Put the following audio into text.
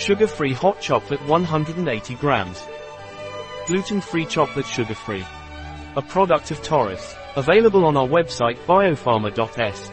Sugar-free hot chocolate 180 grams. Gluten-free chocolate sugar-free. A product of Taurus. Available on our website biopharma.s.